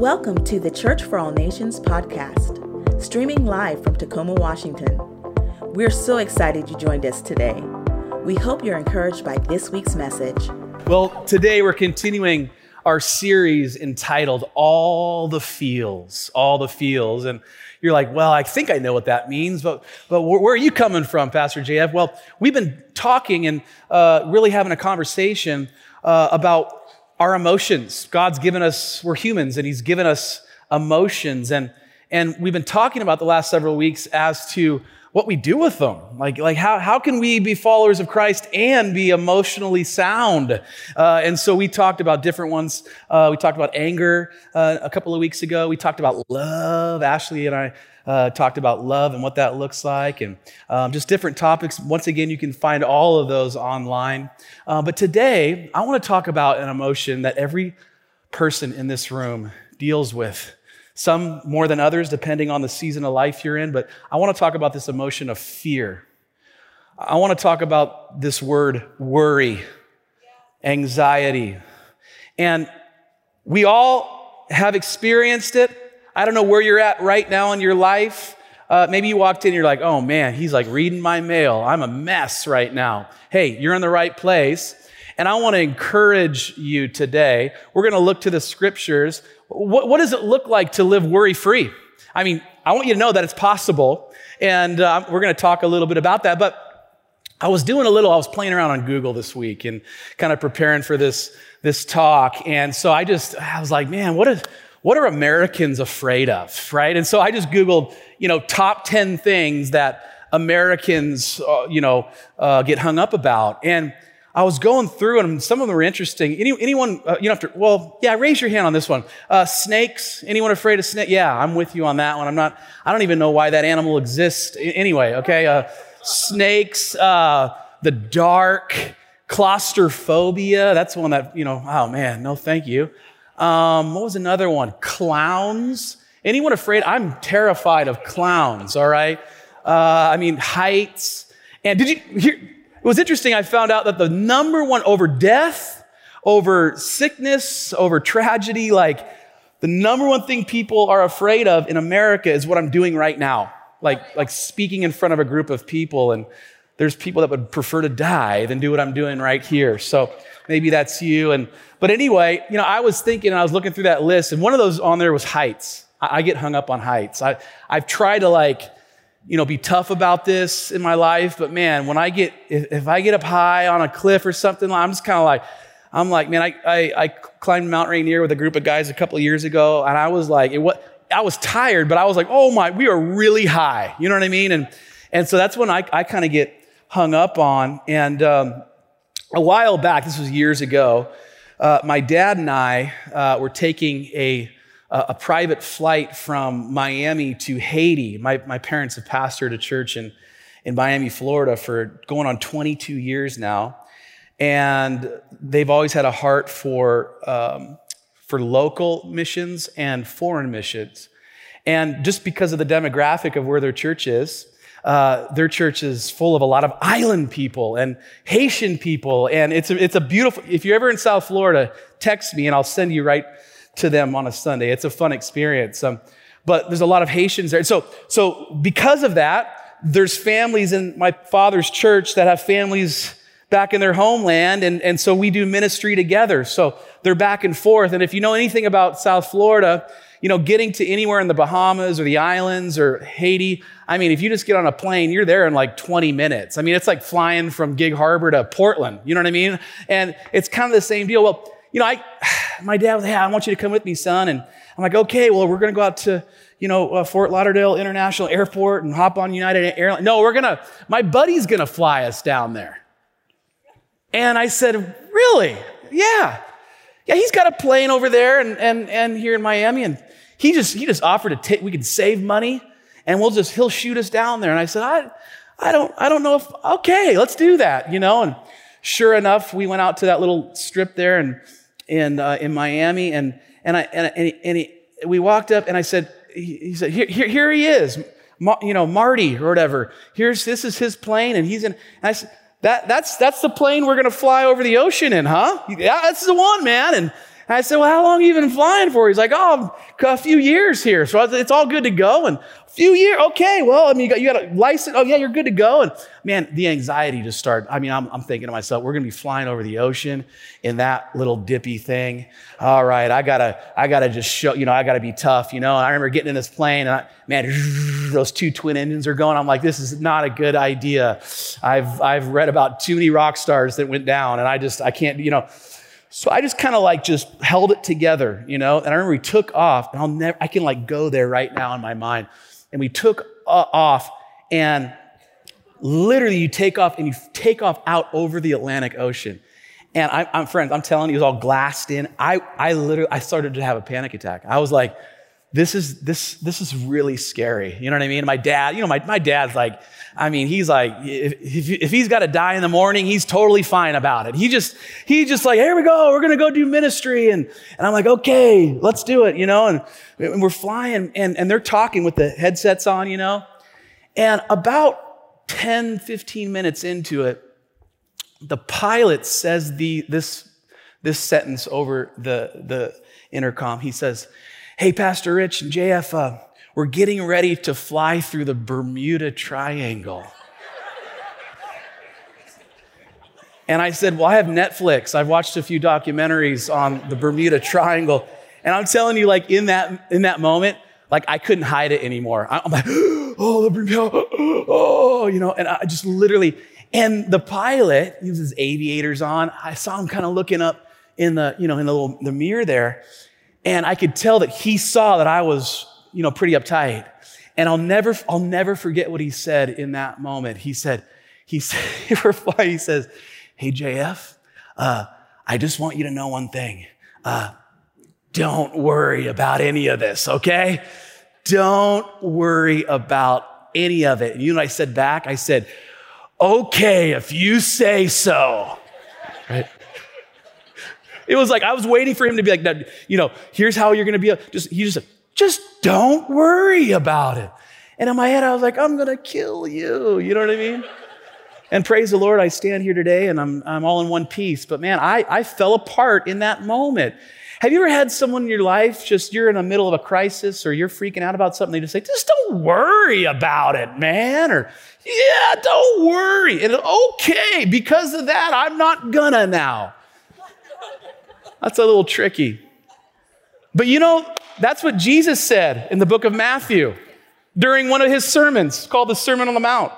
Welcome to the Church for All Nations podcast, streaming live from Tacoma, Washington. We're so excited you joined us today. We hope you're encouraged by this week's message. Well, today we're continuing our series entitled All the Feels, All the Feels. And you're like, well, I think I know what that means, but, but where, are you coming from, Pastor JF? Well, we've been talking and uh, really having a conversation uh, about our emotions. God's given us, we're humans, and He's given us emotions. And, and we've been talking about the last several weeks as to what we do with them. Like, like how, how can we be followers of Christ and be emotionally sound? Uh, and so we talked about different ones. Uh, we talked about anger uh, a couple of weeks ago. We talked about love. Ashley and I uh, talked about love and what that looks like, and um, just different topics. Once again, you can find all of those online. Uh, but today, I want to talk about an emotion that every person in this room deals with. Some more than others, depending on the season of life you're in. But I want to talk about this emotion of fear. I want to talk about this word worry, anxiety. And we all have experienced it. I don't know where you're at right now in your life. Uh, maybe you walked in you're like, oh man, he's like reading my mail. I'm a mess right now. Hey, you're in the right place. And I want to encourage you today. We're going to look to the scriptures. What, what does it look like to live worry free? I mean, I want you to know that it's possible. And uh, we're going to talk a little bit about that. But I was doing a little, I was playing around on Google this week and kind of preparing for this, this talk. And so I just, I was like, man, what is, what are Americans afraid of, right? And so I just Googled, you know, top 10 things that Americans, uh, you know, uh, get hung up about. And I was going through and some of them were interesting. Any, anyone, uh, you know, after, well, yeah, raise your hand on this one. Uh, snakes, anyone afraid of snakes? Yeah, I'm with you on that one. I'm not, I don't even know why that animal exists anyway, okay? Uh, snakes, uh, the dark, claustrophobia, that's one that, you know, oh man, no thank you. Um, what was another one? Clowns. Anyone afraid? I'm terrified of clowns, all right? Uh, I mean, heights. And did you hear? It was interesting. I found out that the number one over death, over sickness, over tragedy, like the number one thing people are afraid of in America is what I'm doing right now. Like, like speaking in front of a group of people. And there's people that would prefer to die than do what I'm doing right here. So maybe that's you. And but anyway, you know, I was thinking, and I was looking through that list, and one of those on there was heights. I, I get hung up on heights. I, I've tried to like, you know, be tough about this in my life, but man, when I get, if, if I get up high on a cliff or something, I'm just kind of like, I'm like, man, I, I, I, climbed Mount Rainier with a group of guys a couple years ago, and I was like, it, what, I was tired, but I was like, oh my, we are really high. You know what I mean? And, and so that's when I, I kind of get hung up on. And um, a while back, this was years ago, uh, my dad and I uh, were taking a, a private flight from Miami to Haiti. My, my parents have pastored a church in, in Miami, Florida for going on 22 years now. And they've always had a heart for, um, for local missions and foreign missions. And just because of the demographic of where their church is, uh, their church is full of a lot of island people and Haitian people. And it's a, it's a beautiful, if you're ever in South Florida, text me and I'll send you right to them on a Sunday. It's a fun experience. Um, but there's a lot of Haitians there. So, so because of that, there's families in my father's church that have families back in their homeland. And, and so we do ministry together. So they're back and forth. And if you know anything about South Florida, you know, getting to anywhere in the Bahamas or the islands or Haiti, I mean, if you just get on a plane, you're there in like 20 minutes. I mean, it's like flying from Gig Harbor to Portland. You know what I mean? And it's kind of the same deal. Well, you know, I, my dad was, hey, I want you to come with me, son. And I'm like, okay, well, we're going to go out to, you know, uh, Fort Lauderdale International Airport and hop on United Airlines. No, we're going to, my buddy's going to fly us down there. And I said, really? Yeah. Yeah, he's got a plane over there and, and, and here in Miami. And he just, he just offered to take, we could save money and we'll just, he'll shoot us down there. And I said, I, I don't, I don't know if, okay, let's do that, you know? And sure enough, we went out to that little strip there and, in, uh, in Miami and, and I, and, and, he, and he, we walked up and I said, he, he said, here, here, here he is, Ma, you know, Marty or whatever. Here's, this is his plane and he's in, and I said, that, that's, that's the plane we're going to fly over the ocean in, huh? Yeah, that's the one, man. And, And I said, well, how long have you been flying for? He's like, oh, a few years here. So it's all good to go. And a few years, okay, well, I mean, you got, you got a license. Oh, yeah, you're good to go. And man, the anxiety just started. I mean, I'm, I'm thinking to myself, we're going to be flying over the ocean in that little dippy thing. All right, I got to, I got to just show, you know, I got to be tough, you know. And I remember getting in this plane and I, man, those two twin engines are going. I'm like, this is not a good idea. I've, I've read about too many rock stars that went down and I just, I can't, you know. So I just kind of like just held it together, you know. And I remember we took off, and I'll never, I can like go there right now in my mind. And we took uh, off, and literally you take off and you take off out over the Atlantic Ocean. And I, am friends, I'm telling you, it was all glassed in. I, I literally, I started to have a panic attack. I was like, this is, this, this is really scary. You know what I mean? My dad, you know, my, my dad's like, I mean, he's like, if, if, he's got to die in the morning, he's totally fine about it. He just, he just like, here we go, we're going to go do ministry. And, and I'm like, okay, let's do it, you know? And, and we're flying and, and they're talking with the headsets on, you know? And about 10, 15 minutes into it, the pilot says the, this, this sentence over the, the intercom. He says, Hey, Pastor Rich and JF, uh, we're getting ready to fly through the Bermuda Triangle. and I said, Well, I have Netflix. I've watched a few documentaries on the Bermuda Triangle. And I'm telling you, like in that, in that moment, like I couldn't hide it anymore. I'm like, oh, the Bermuda, oh, you know, and I just literally, and the pilot, he was his aviators on. I saw him kind of looking up in the, you know, in the little the mirror there. And I could tell that he saw that I was, you know, pretty uptight. And I'll never, I'll never forget what he said in that moment. He said, he said, he says, Hey, JF, uh, I just want you to know one thing. Uh, don't worry about any of this, okay? Don't worry about any of it. And you know I said back? I said, okay, if you say so. Right? It was like I was waiting for him to be like, you know, here's how you're going to be. Just he just said, just don't worry about it. And in my head, I was like, I'm going to kill you. You know what I mean? And praise the Lord, I stand here today and I'm, I'm all in one piece. But man, I, I fell apart in that moment. Have you ever had someone in your life just you're in the middle of a crisis or you're freaking out about something? They just say, just don't worry about it, man. Or, yeah, don't worry. And okay, because of that, I'm not gonna now. That's a little tricky. But you know, that's what Jesus said in the book of Matthew during one of his sermons called the Sermon on the Mount.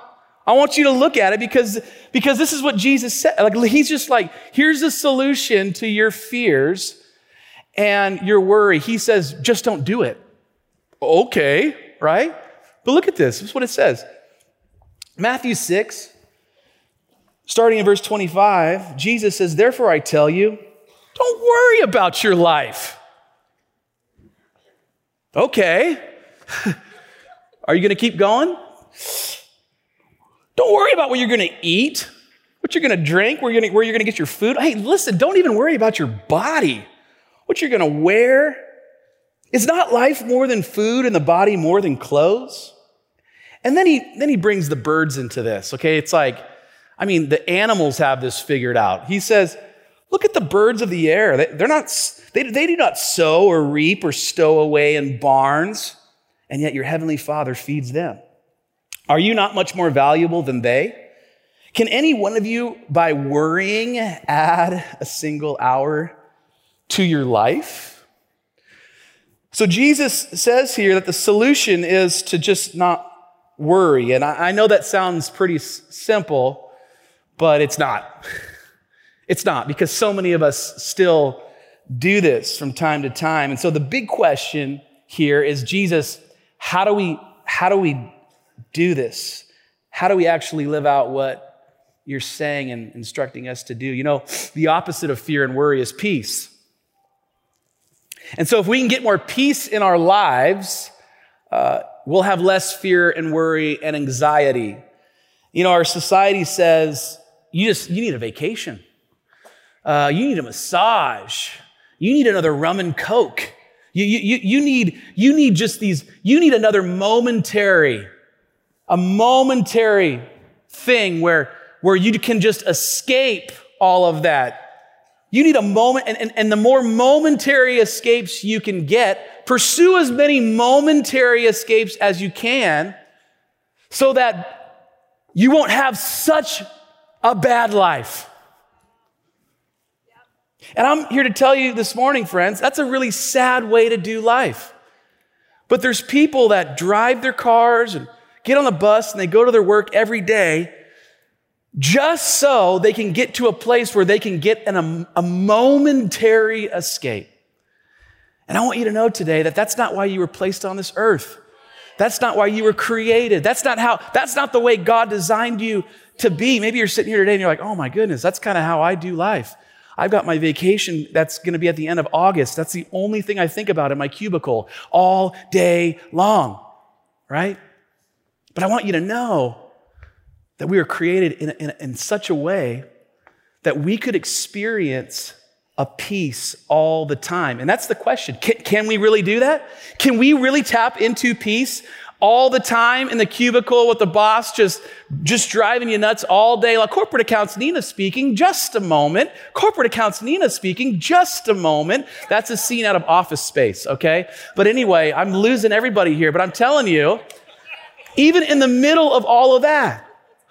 I want you to look at it because, because this is what Jesus said. Like, he's just like, here's a solution to your fears and your worry. He says, just don't do it. Okay, right? But look at this. This is what it says. Matthew 6, starting in verse 25, Jesus says, Therefore I tell you, don't worry about your life. Okay. Are you going to keep going? Don't worry about what you're going to eat, what you're going to drink, where you're going to get your food. Hey, listen, don't even worry about your body, what you're going to wear. Is not life more than food and the body more than clothes? And then he, then he brings the birds into this, okay? It's like, I mean, the animals have this figured out. He says, Look at the birds of the air. They're not, they, they do not sow or reap or stow away in barns, and yet your heavenly Father feeds them. Are you not much more valuable than they? Can any one of you, by worrying, add a single hour to your life? So Jesus says here that the solution is to just not worry. And I, know that sounds pretty simple, but it's not. It's not because so many of us still do this from time to time. And so the big question here is Jesus, how do we how do we do this? How do we actually live out what you're saying and instructing us to do? You know, the opposite of fear and worry is peace. And so if we can get more peace in our lives, uh, we'll have less fear and worry and anxiety. You know, our society says you just you need a vacation. Uh, you need a massage. You need another rum and coke. You, you, you, need, you need just these, you need another momentary, a momentary thing where, where you can just escape all of that. You need a moment, and, and, and the more momentary escapes you can get, pursue as many momentary escapes as you can so that you won't have such a bad life. And I'm here to tell you this morning, friends, that's a really sad way to do life. But there's people that drive their cars and get on the bus and they go to their work every day just so they can get to a place where they can get an, a, momentary escape. And I want you to know today that that's not why you were placed on this earth. That's not why you were created. That's not how, that's not the way God designed you to be. Maybe you're sitting here today and you're like, oh my goodness, that's kind of how I do life. I've got my vacation that's going to be at the end of August. That's the only thing I think about in my cubicle all day long, right? But I want you to know that we were created in, in, in such a way that we could experience a peace all the time. And that's the question. Can, can, we really do that? Can we really tap into peace all the time in the cubicle with the boss just, just driving you nuts all day? Like corporate accounts, Nina speaking, just a moment. Corporate accounts, Nina speaking, just a moment. That's a scene out of office space, okay? But anyway, I'm losing everybody here, but I'm telling you, even in the middle of all of that,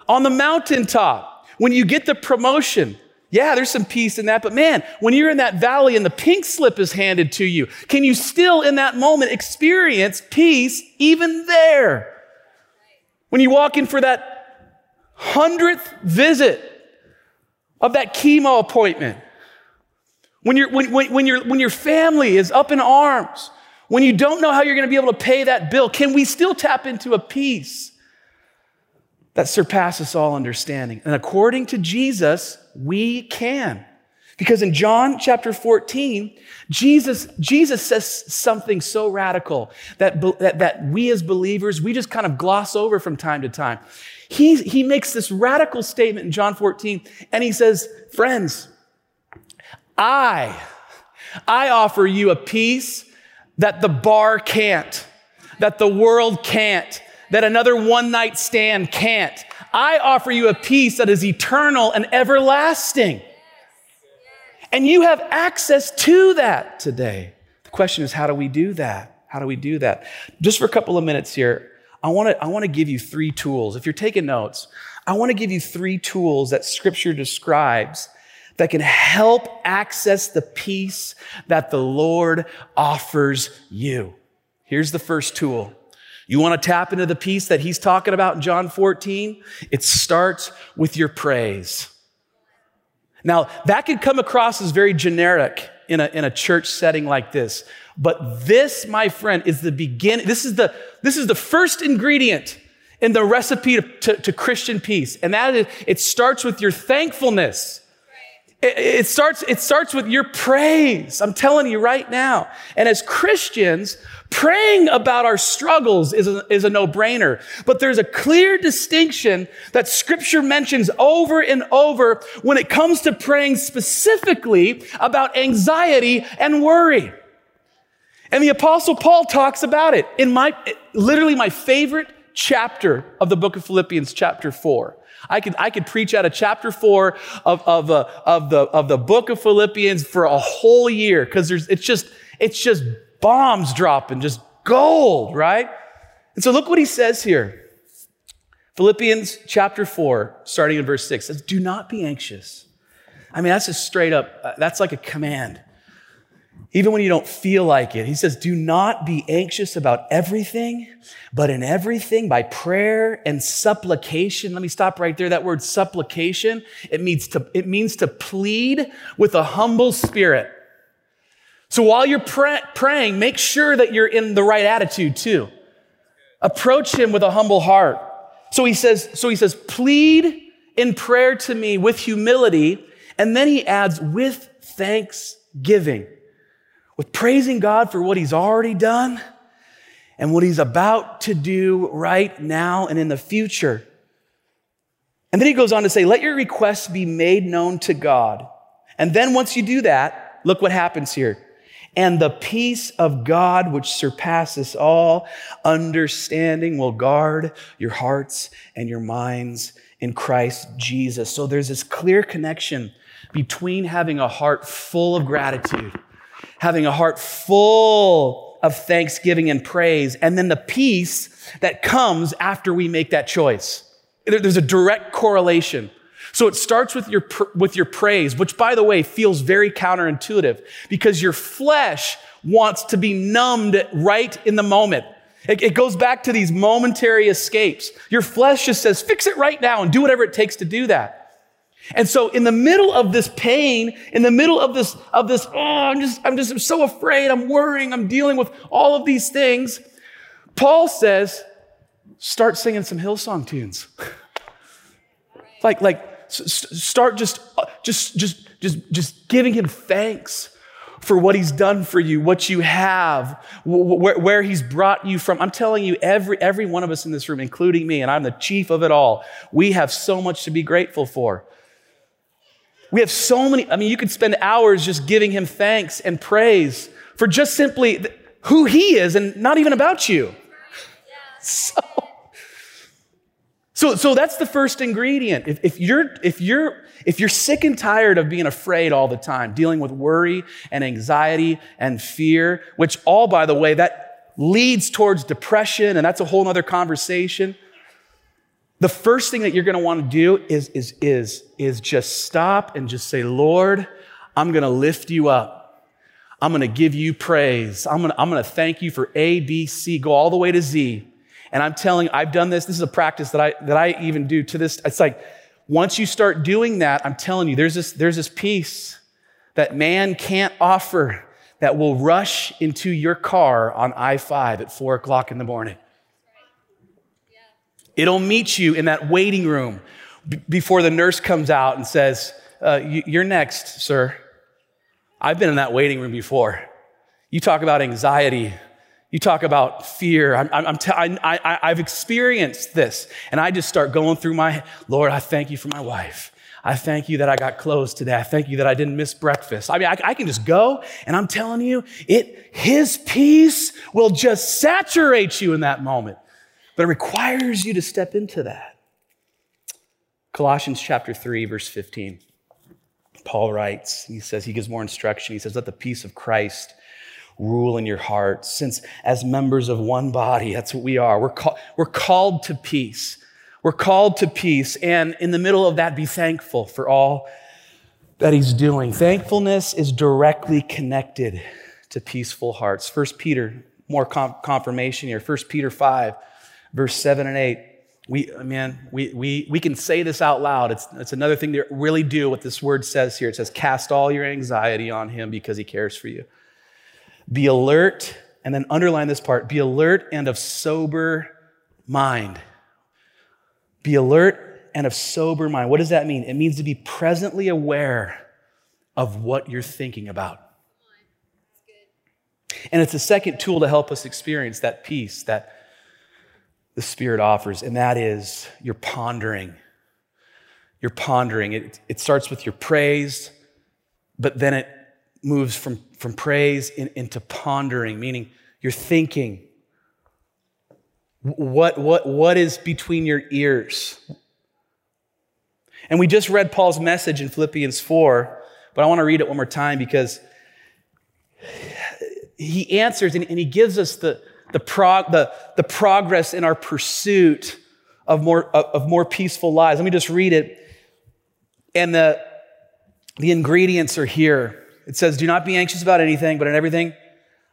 on the mountaintop, when you get the promotion, yeah, there's some peace in that, but man, when you're in that valley and the pink slip is handed to you, can you still in that moment experience peace even there? When you walk in for that hundredth visit of that chemo appointment, when, you when, when, when, when your family is up in arms, when you don't know how you're going to be able to pay that bill, can we still tap into a peace that surpasses all understanding. And according to Jesus, we can. Because in John chapter 14, Jesus, Jesus says something so radical that, that, that we as believers, we just kind of gloss over from time to time. He, he makes this radical statement in John 14, and he says, Friends, I, I offer you a peace that the bar can't, that the world can't, that another one night stand can't. I offer you a peace that is eternal and everlasting. And you have access to that today. The question is, how do we do that? How do we do that? Just for a couple of minutes here, I want to I want to give you three tools. If you're taking notes, I want to give you three tools that scripture describes that can help access the peace that the Lord offers you. Here's the first tool. You want to tap into the peace that he's talking about in John 14? It starts with your praise. Now, that could come across as very generic in a, in a church setting like this. But this, my friend, is the beginning. This is the, this is the first ingredient in the recipe to, to, to Christian peace. And that is, it starts with your thankfulness. It, starts, it starts with your praise. I'm telling you right now. And as Christians, Praying about our struggles is a, is a no-brainer, but there's a clear distinction that scripture mentions over and over when it comes to praying specifically about anxiety and worry. And the apostle Paul talks about it in my, literally my favorite chapter of the book of Philippians, chapter four. I could, I could preach out of chapter four of, of, uh, of, the, of the book of Philippians for a whole year because there's, it's just, it's just bombs dropping, just gold, right? And so look what he says here. Philippians chapter 4, starting in verse 6, says, Do not be anxious. I mean, that's just straight up, uh, that's like a command. Even when you don't feel like it, he says, Do not be anxious about everything, but in everything by prayer and supplication. Let me stop right there. That word supplication, it means to, it means to plead with a humble spirit. So while you're pray- praying, make sure that you're in the right attitude too. Approach him with a humble heart. So he says, so he says, plead in prayer to me with humility. And then he adds, with thanksgiving, with praising God for what he's already done and what he's about to do right now and in the future. And then he goes on to say, let your requests be made known to God. And then once you do that, look what happens here. And the peace of God, which surpasses all understanding, will guard your hearts and your minds in Christ Jesus. So there's this clear connection between having a heart full of gratitude, having a heart full of thanksgiving and praise, and then the peace that comes after we make that choice. There's a direct correlation. So it starts with your, with your praise, which by the way feels very counterintuitive because your flesh wants to be numbed right in the moment. It, it, goes back to these momentary escapes. Your flesh just says, fix it right now and do whatever it takes to do that. And so in the middle of this pain, in the middle of this, of this, oh, I'm just, I'm just I'm so afraid, I'm worrying, I'm dealing with all of these things. Paul says, start singing some Hillsong tunes. like, like, start just, just, just, just, just giving him thanks for what he's done for you, what you have, where, where, he's brought you from. I'm telling you, every, every one of us in this room, including me, and I'm the chief of it all, we have so much to be grateful for. We have so many, I mean, you could spend hours just giving him thanks and praise for just simply who he is and not even about you. So, so, so that's the first ingredient. If, if, you're, if, you're, if you're sick and tired of being afraid all the time, dealing with worry and anxiety and fear, which all, by the way, that leads towards depression, and that's a whole other conversation. The first thing that you're going to want to do is, is, is, is just stop and just say, Lord, I'm going to lift you up. I'm going to give you praise. I'm going to, I'm going to thank you for A, B, C, go all the way to Z. And I'm telling I've done this. This is a practice that I, that I even do to this. It's like, once you start doing that, I'm telling you, there's this, there's this peace that man can't offer that will rush into your car on I 5 at four o'clock in the morning. It'll meet you in that waiting room b- before the nurse comes out and says, uh, You're next, sir. I've been in that waiting room before. You talk about anxiety you talk about fear. I'm, I'm t- I, I've experienced this. And I just start going through my, Lord, I thank you for my wife. I thank you that I got clothes today. I thank you that I didn't miss breakfast. I mean, I, I, can just go and I'm telling you, it, his peace will just saturate you in that moment. But it requires you to step into that. Colossians chapter 3, verse 15. Paul writes, he says, he gives more instruction. He says, let the peace of Christ rule in your heart. Since as members of one body, that's what we are. We're, call, we're called to peace. We're called to peace. And in the middle of that, be thankful for all that he's doing. Thankfulness is directly connected to peaceful hearts. First Peter, more confirmation here. First Peter 5, verse 7 and 8. We, man, we, we, we can say this out loud. It's, it's another thing to really do what this word says here. It says, cast all your anxiety on him because he cares for you. Be alert, and then underline this part be alert and of sober mind. Be alert and of sober mind. What does that mean? It means to be presently aware of what you're thinking about. And it's a second tool to help us experience that peace that the Spirit offers, and that is your pondering. You're pondering. It, it starts with your praise, but then it moves from, from praise in, into pondering, meaning you're thinking. What, what, what is between your ears? And we just read Paul's message in Philippians 4, but I want to read it one more time because he answers and, and he gives us the, the, prog, the, the progress in our pursuit of more, of more peaceful lives. Let me just read it. And the, the ingredients are here. It says, Do not be anxious about anything, but in everything,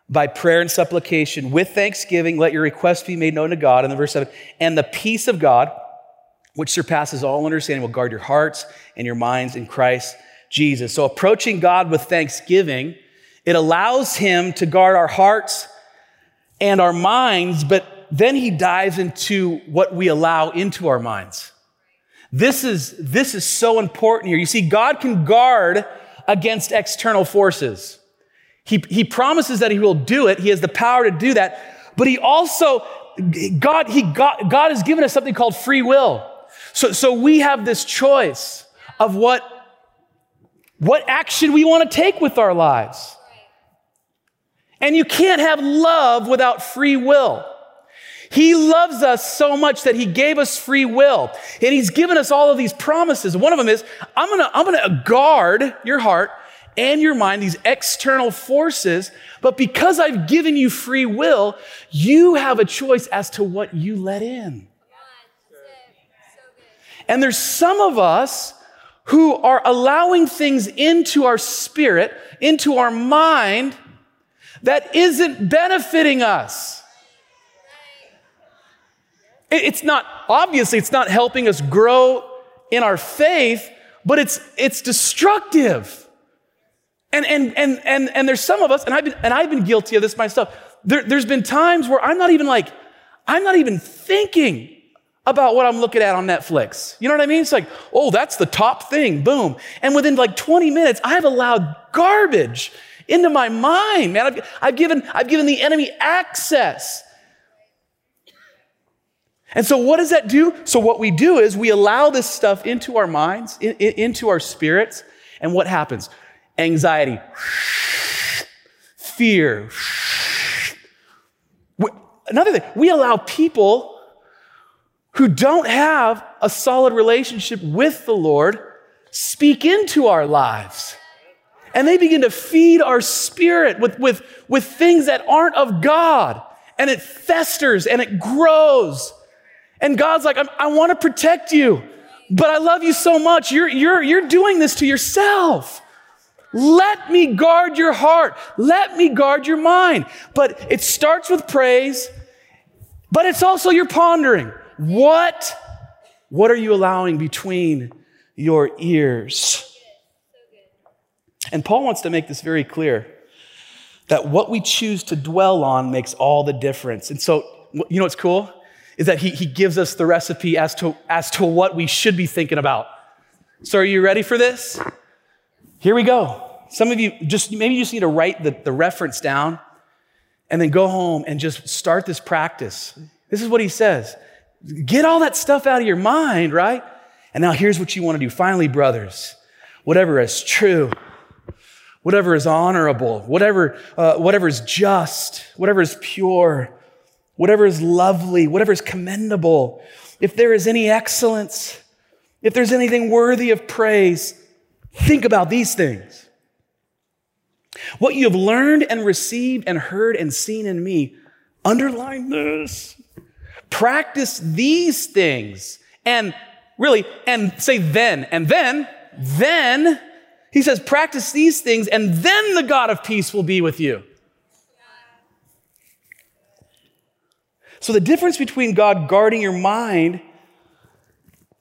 by prayer and supplication, with thanksgiving, let your requests be made known to God. And the verse 7 And the peace of God, which surpasses all understanding, will guard your hearts and your minds in Christ Jesus. So approaching God with thanksgiving, it allows Him to guard our hearts and our minds, but then He dives into what we allow into our minds. This is, this is so important here. You see, God can guard against external forces. He, he promises that he will do it. He has the power to do that. But he also, God, he, God, God has given us something called free will. So, so we have this choice of what, what action we want to take with our lives. And you can't have love without free will. He loves us so much that he gave us free will. And he's given us all of these promises. One of them is, I'm to, I'm to guard your heart and your mind, these external forces. But because I've given you free will, you have a choice as to what you let in. And there's some of us who are allowing things into our spirit, into our mind that isn't benefiting us. It's not, obviously, it's not helping us grow in our faith, but it's, it's destructive. And, and, and, and, and there's some of us, and I've been, and I've been guilty of this myself. There, there's been times where I'm not even like, I'm not even thinking about what I'm looking at on Netflix. You know what I mean? It's like, oh, that's the top thing, boom. And within like 20 minutes, I've allowed garbage into my mind, man. I've, I've, given, I've given the enemy access. And so, what does that do? So, what we do is we allow this stuff into our minds, in, in, into our spirits, and what happens? Anxiety, fear. Another thing, we allow people who don't have a solid relationship with the Lord speak into our lives. And they begin to feed our spirit with, with, with things that aren't of God. And it festers and it grows. And God's like, I want to protect you, but I love you so much. You're, you're, you're doing this to yourself. Let me guard your heart. Let me guard your mind. But it starts with praise, but it's also your pondering. What, what are you allowing between your ears? And Paul wants to make this very clear that what we choose to dwell on makes all the difference. And so, you know what's cool? Is that he, he gives us the recipe as to, as to what we should be thinking about. So, are you ready for this? Here we go. Some of you just, maybe you just need to write the, the reference down and then go home and just start this practice. This is what he says Get all that stuff out of your mind, right? And now here's what you want to do. Finally, brothers, whatever is true, whatever is honorable, whatever, uh, whatever is just, whatever is pure, whatever is lovely, whatever is commendable, if there is any excellence, if there's anything worthy of praise, think about these things. What you have learned and received and heard and seen in me, underline this. Practice these things. And really, and say then, and then, then he says, practice these things, and then the God of peace will be with you. So, the difference between God guarding your mind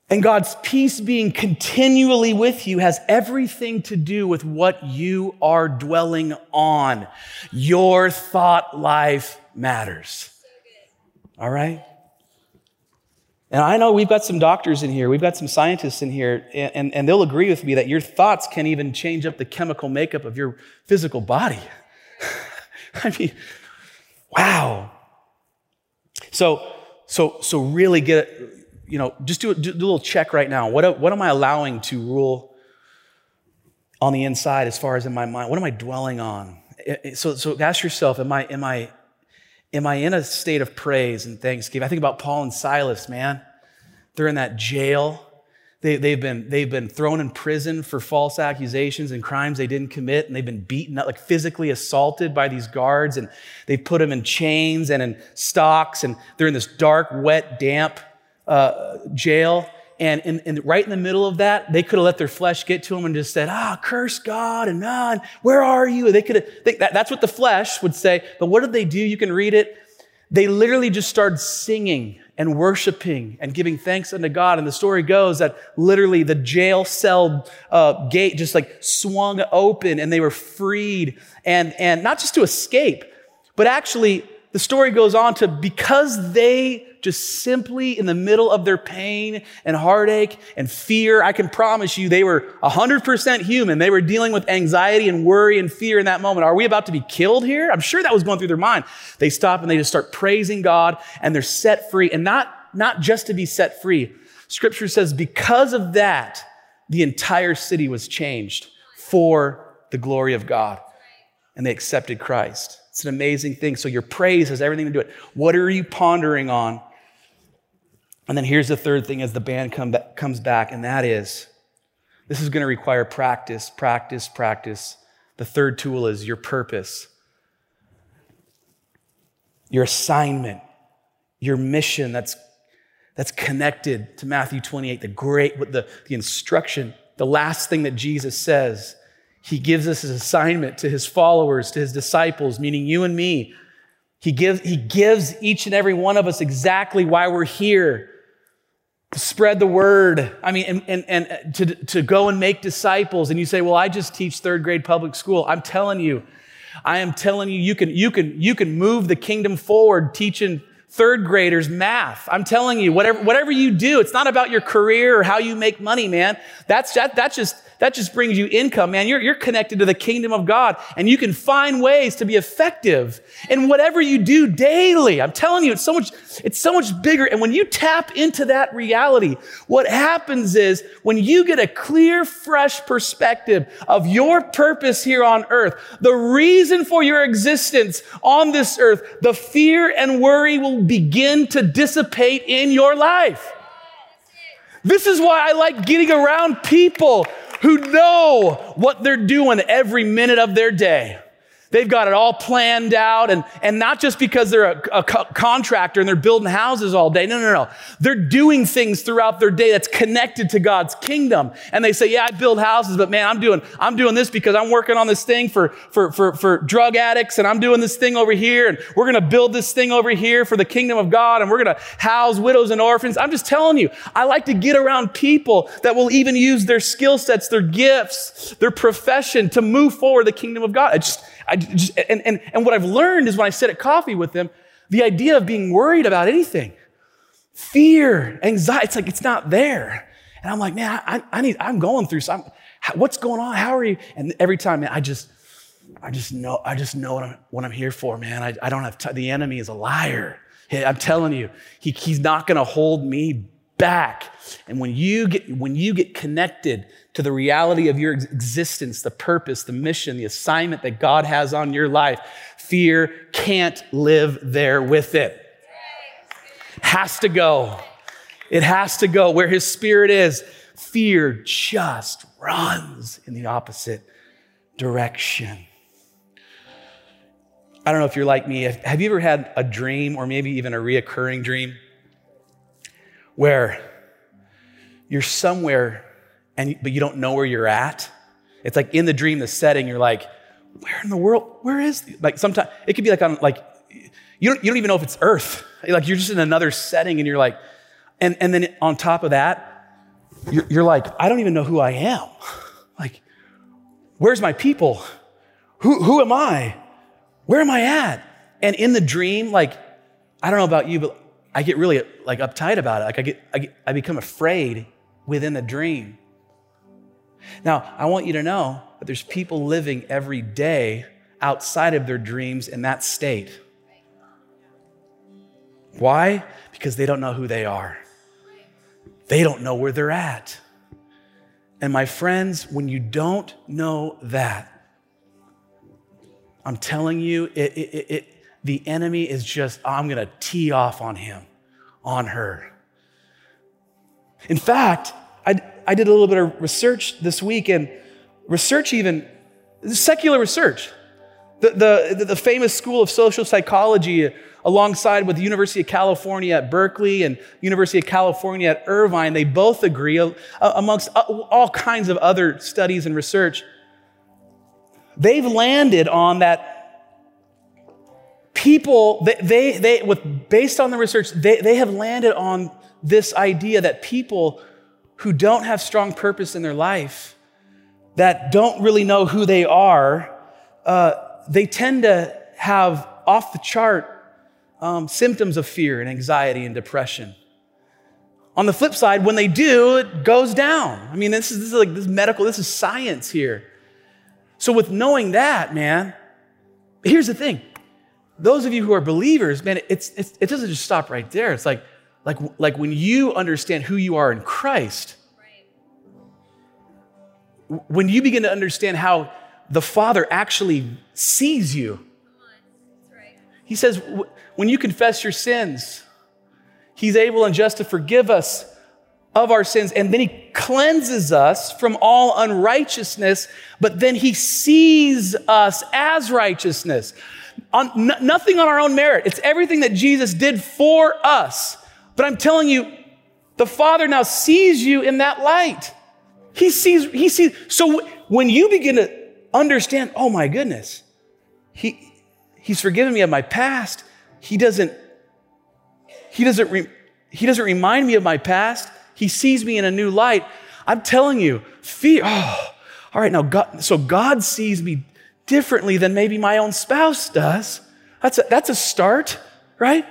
and God's peace being continually with you has everything to do with what you are dwelling on. Your thought life matters. All right? And I know we've got some doctors in here, we've got some scientists in here, and, and, and, they'll agree with me that your thoughts can even change up the chemical makeup of your physical body. I mean, wow. So, so, so really get, you know, just do a, do a little check right now. What, what am I allowing to rule on the inside as far as in my mind? What am I dwelling on? So, so ask yourself, am I, am I Am I in a state of praise and thanksgiving? I think about Paul and Silas, man. They're in that jail. They, have been, they've been thrown in prison for false accusations and crimes they didn't commit, and they've been beaten up, like physically assaulted by these guards, and they put them in chains and in stocks, and they're in this dark, wet, damp uh, jail. And, and, and, right in the middle of that, they could have let their flesh get to them and just said, ah, curse God and man, where are you? They could have, they, that, that's what the flesh would say. But what did they do? You can read it. They literally just started singing and worshiping and giving thanks unto God. And the story goes that literally the jail cell uh, gate just like swung open and they were freed and, and not just to escape, but actually the story goes on to because they just simply in the middle of their pain and heartache and fear, I can promise you they were 100% human. They were dealing with anxiety and worry and fear in that moment. Are we about to be killed here? I'm sure that was going through their mind. They stop and they just start praising God and they're set free and not, not just to be set free. Scripture says because of that, the entire city was changed for the glory of God and they accepted Christ. It's an amazing thing. So your praise has everything to do with it. What are you pondering on? And then here's the third thing as the band come back, comes back, and that is this is going to require practice, practice, practice. The third tool is your purpose, your assignment, your mission that's, that's connected to Matthew 28, the great, the, the instruction, the last thing that Jesus says he gives us his assignment to his followers, to his disciples, meaning you and me. He gives, he gives each and every one of us exactly why we're here to spread the word. I mean, and, and, and to, to go and make disciples. And you say, well, I just teach third grade public school. I'm telling you, I am telling you, you can, you can, you can move the kingdom forward teaching third graders math. I'm telling you, whatever, whatever you do, it's not about your career or how you make money, man. That's, that, that's just, that just brings you income, man. You're, you're connected to the kingdom of God and you can find ways to be effective in whatever you do daily. I'm telling you, it's so much, it's so much bigger. And when you tap into that reality, what happens is when you get a clear, fresh perspective of your purpose here on earth, the reason for your existence on this earth, the fear and worry will begin to dissipate in your life. This is why I like getting around people who know what they're doing every minute of their day. They've got it all planned out and, and not just because they're a, a co- contractor and they're building houses all day. No, no, no. They're doing things throughout their day that's connected to God's kingdom. And they say, yeah, I build houses, but man, I'm doing, I'm doing this because I'm working on this thing for, for, for, for drug addicts and I'm doing this thing over here and we're going to build this thing over here for the kingdom of God and we're going to house widows and orphans. I'm just telling you, I like to get around people that will even use their skill sets, their gifts, their profession to move forward the kingdom of God. Just, I just, and, and, and what I've learned is when I sit at coffee with them, the idea of being worried about anything, fear, anxiety, it's like it's not there. And I'm like, man, I, I need, I'm going through something. What's going on? How are you? And every time, man, I just, I just know, I just know what I'm, what I'm here for, man. I, I don't have time. The enemy is a liar. I'm telling you, he, he's not going to hold me back. And when you get, when you get connected to the reality of your existence, the purpose, the mission, the assignment that God has on your life, fear can't live there with it. Has to go. It has to go. Where his spirit is, fear just runs in the opposite direction. I don't know if you're like me. Have you ever had a dream or maybe even a reoccurring dream where you're somewhere and but you don't know where you're at. It's like in the dream, the setting, you're like, where in the world? Where is the, like sometimes it could be like on like you don't you don't even know if it's Earth. Like you're just in another setting and you're like, and and then on top of that, you're, you're like, I don't even know who I am. Like, where's my people? Who who am I? Where am I at? And in the dream, like, I don't know about you, but I get really like uptight about it. Like I get, I, get, I become afraid within the dream. Now, I want you to know that there's people living every day outside of their dreams in that state. Why? Because they don't know who they are. They don't know where they're at. And my friends, when you don't know that, I'm telling you, it, it, it, the enemy is just, oh, I'm going to tee off on him, on her. In fact, I, I did a little bit of research this week, and research even, secular research. The, the, the famous school of social psychology, alongside with the University of California at Berkeley and University of California at Irvine, they both agree, uh, amongst uh, all kinds of other studies and research, they've landed on that people, they, they, they, with, based on the research, they, they have landed on this idea that people who don't have strong purpose in their life, that don't really know who they are, uh, they tend to have off the chart um, symptoms of fear and anxiety and depression. On the flip side, when they do, it goes down. I mean, this is, this is like this medical, this is science here. So, with knowing that, man, here's the thing those of you who are believers, man, it's, it's, it doesn't just stop right there. It's like, like, like when you understand who you are in Christ, when you begin to understand how the Father actually sees you, he says, when you confess your sins, he's able and just to forgive us of our sins. And then he cleanses us from all unrighteousness, but then he sees us as righteousness. On, n- nothing on our own merit. It's everything that Jesus did for us. But I'm telling you, the Father now sees you in that light. He sees, he sees. So when you begin to understand, oh my goodness, he, he's forgiven me of my past. He doesn't, he doesn't, re, he doesn't remind me of my past. He sees me in a new light. I'm telling you, fear, oh, all right, now God, so God sees me differently than maybe my own spouse does. That's a, that's a start, right?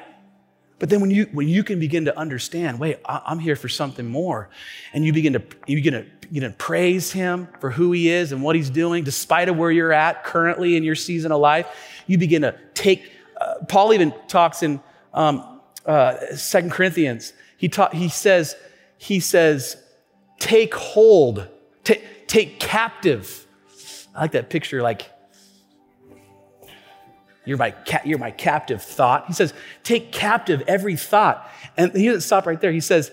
But then when you, when you can begin to understand, wait, I, am here for something more, and you begin to, you begin to, you know, praise him for who he is and what he's doing, despite of where you're at currently in your season of life, you begin to take, uh, Paul even talks in um, uh, 2 Corinthians, he, ta- he says, he says, take hold, take, take captive. I like that picture, like you're my, ca- you're my captive thought. He says, take captive every thought. And he doesn't stop right there. He says,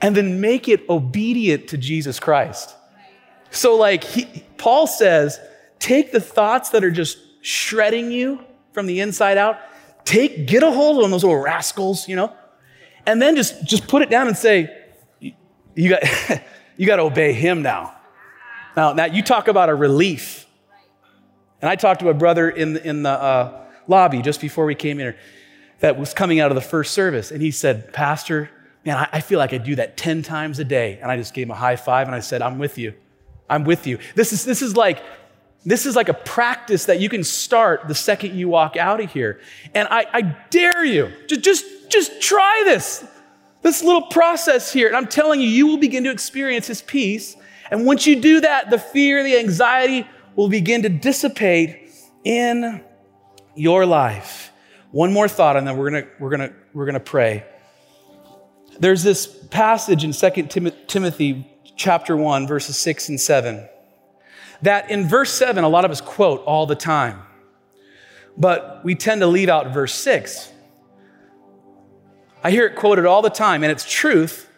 and then make it obedient to Jesus Christ. So, like, he, Paul says, take the thoughts that are just shredding you from the inside out, take, get a hold them, those little rascals, you know, and then just, just put it down and say, you got, you got to obey him now. Now, now, you talk about a relief. And I talked to a brother in in the uh, lobby just before we came in that was coming out of the first service. And he said, Pastor, man, I, feel like I do that 10 times a day. And I just gave him a high five and I said, I'm with you. I'm with you. This is, this is like, this is like a practice that you can start the second you walk out of here. And I, I dare you, just, just, just try this, this little process here. And I'm telling you, you will begin to experience his peace. And once you do that, the fear, the anxiety will begin to dissipate in your life. One more thought, and then we're gonna, we're gonna, we're gonna pray. There's this passage in 2 Timothy chapter 1, verses 6 and 7, that in verse 7, a lot of us quote all the time, but we tend to leave out verse 6. I hear it quoted all the time, and it's truth,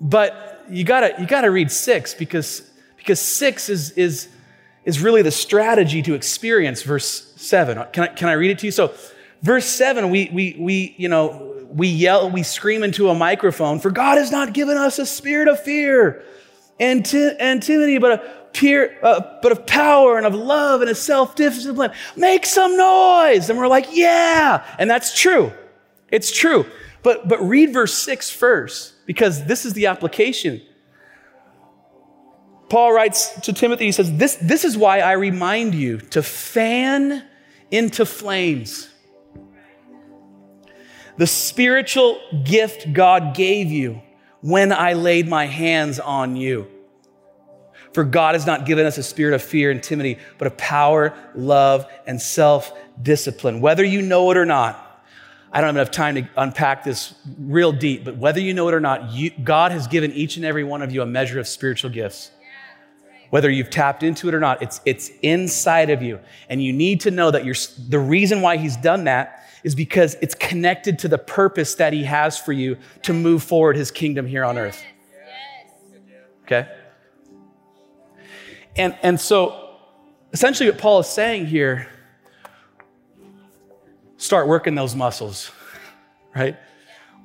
but you gotta, you gotta read 6 because, because 6 is, is, is really the strategy to experience verse 7. Can I, can I read it to you? So, verse 7, we, we, we, you know, we yell, we scream into a microphone, for God has not given us a spirit of fear and, t- timidity, but of, peer, uh, but of power and of love and of self-discipline. Make some noise. And we're like, yeah. And that's true. It's true. But, but read verse 6 first, because this is the application. Paul writes to Timothy, he says, this, this is why I remind you to fan into flames the spiritual gift God gave you when I laid my hands on you. For God has not given us a spirit of fear and timidity, but of power, love, and self discipline. Whether you know it or not, I don't have enough time to unpack this real deep, but whether you know it or not, you, God has given each and every one of you a measure of spiritual gifts. Whether you've tapped into it or not, it's, it's inside of you. And you need to know that you're, the reason why He's done that is because it's connected to the purpose that He has for you to move forward His kingdom here on earth. Okay? And, and so, essentially, what Paul is saying here start working those muscles, right?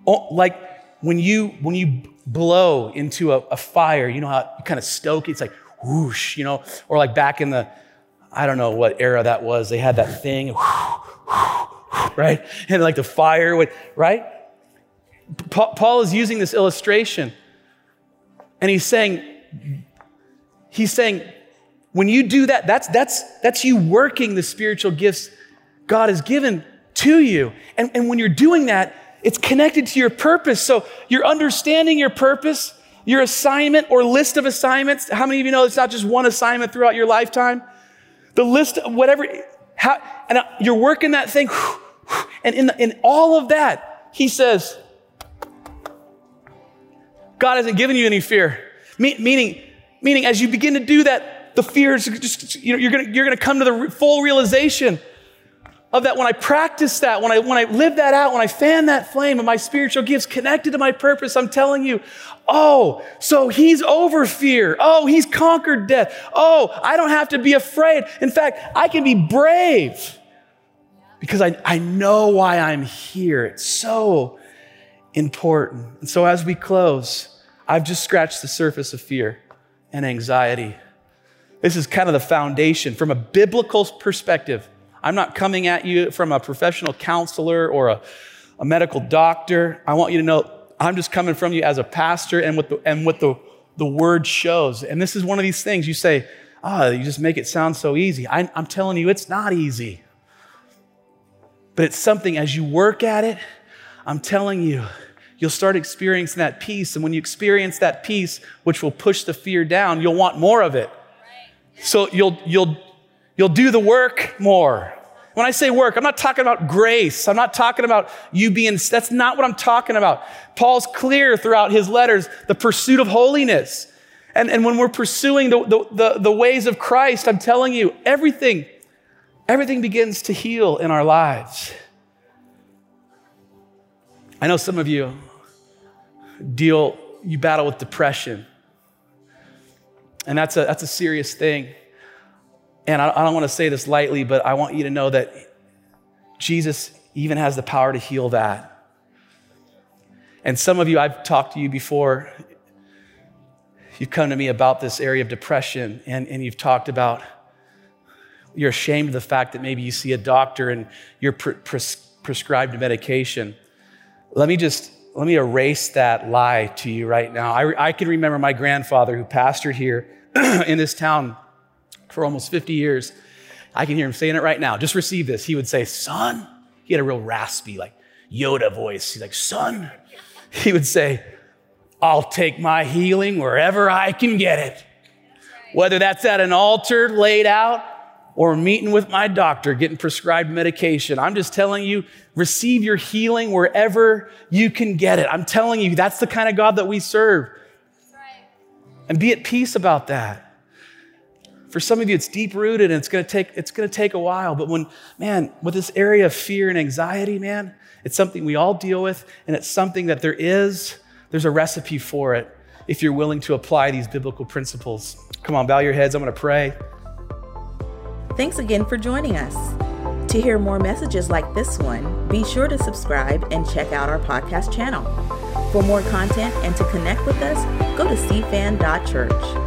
Oh, like when you, when you blow into a, a fire, you know how you kind of stoke it? It's like whoosh, you know, or like back in the, I don't know what era that was, they had that thing, right? And like the fire would, right? Paul is using this illustration and he's saying, he's saying, when you do that, that's, that's, that's you working the spiritual gifts God has given to you. And, and when you're doing that, it's connected to your purpose. So you're understanding your purpose, your assignment or list of assignments. How many of you know it's not just one assignment throughout your lifetime? The list of whatever, how, and uh, you're working that thing. And in, the, in all of that, he says, God hasn't given you any fear. Me, meaning, meaning, as you begin to do that, the fears just, you know, you're gonna, you're gonna come to the full realization of that, when I practice that, when I, when I live that out, when I fan that flame of my spiritual gifts connected to my purpose, I'm telling you, oh, so he's over fear. Oh, he's conquered death. Oh, I don't have to be afraid. In fact, I can be brave because I, I know why I'm here. It's so important. And so as we close, I've just scratched the surface of fear and anxiety. This is kind of the foundation from a biblical perspective. I'm not coming at you from a professional counselor or a, a medical doctor. I want you to know I'm just coming from you as a pastor and what the, and what the, the word shows. And this is one of these things you say, oh, you just make it sound so easy. I, I'm telling you, it's not easy. But it's something as you work at it, I'm telling you, you'll start experiencing that peace. And when you experience that peace, which will push the fear down, you'll want more of it. So you'll, you'll, you'll do the work more. When I say work, I'm not talking about grace. I'm not talking about you being, that's not what I'm talking about. Paul's clear throughout his letters, the pursuit of holiness. And, and when we're pursuing the, the, the, the ways of Christ, I'm telling you, everything, everything begins to heal in our lives. I know some of you deal, you battle with depression. And that's a, that's a serious thing. And I, I don't want to say this lightly, but I want you to know that Jesus even has the power to heal that. And some of you, I've talked to you before. You've come to me about this area of depression, and, and you've talked about you're ashamed of the fact that maybe you see a doctor and you're pre- pres- prescribed medication. Let me just let me erase that lie to you right now. I, I can remember my grandfather who pastored here in this town for almost 50 years. I can hear him saying it right now. Just receive this. He would say, Son, he had a real raspy, like Yoda voice. He's like, Son, he would say, I'll take my healing wherever I can get it. Whether that's at an altar laid out or meeting with my doctor getting prescribed medication. I'm just telling you, receive your healing wherever you can get it. I'm telling you, that's the kind of God that we serve. And be at peace about that. For some of you, it's deep rooted and it's gonna take, it's gonna take a while. But when, man, with this area of fear and anxiety, man, it's something we all deal with, and it's something that there is, there's a recipe for it if you're willing to apply these biblical principles. Come on, bow your heads. I'm gonna pray. Thanks again for joining us. To hear more messages like this one, be sure to subscribe and check out our podcast channel. For more content and to connect with us, go to cfan.church.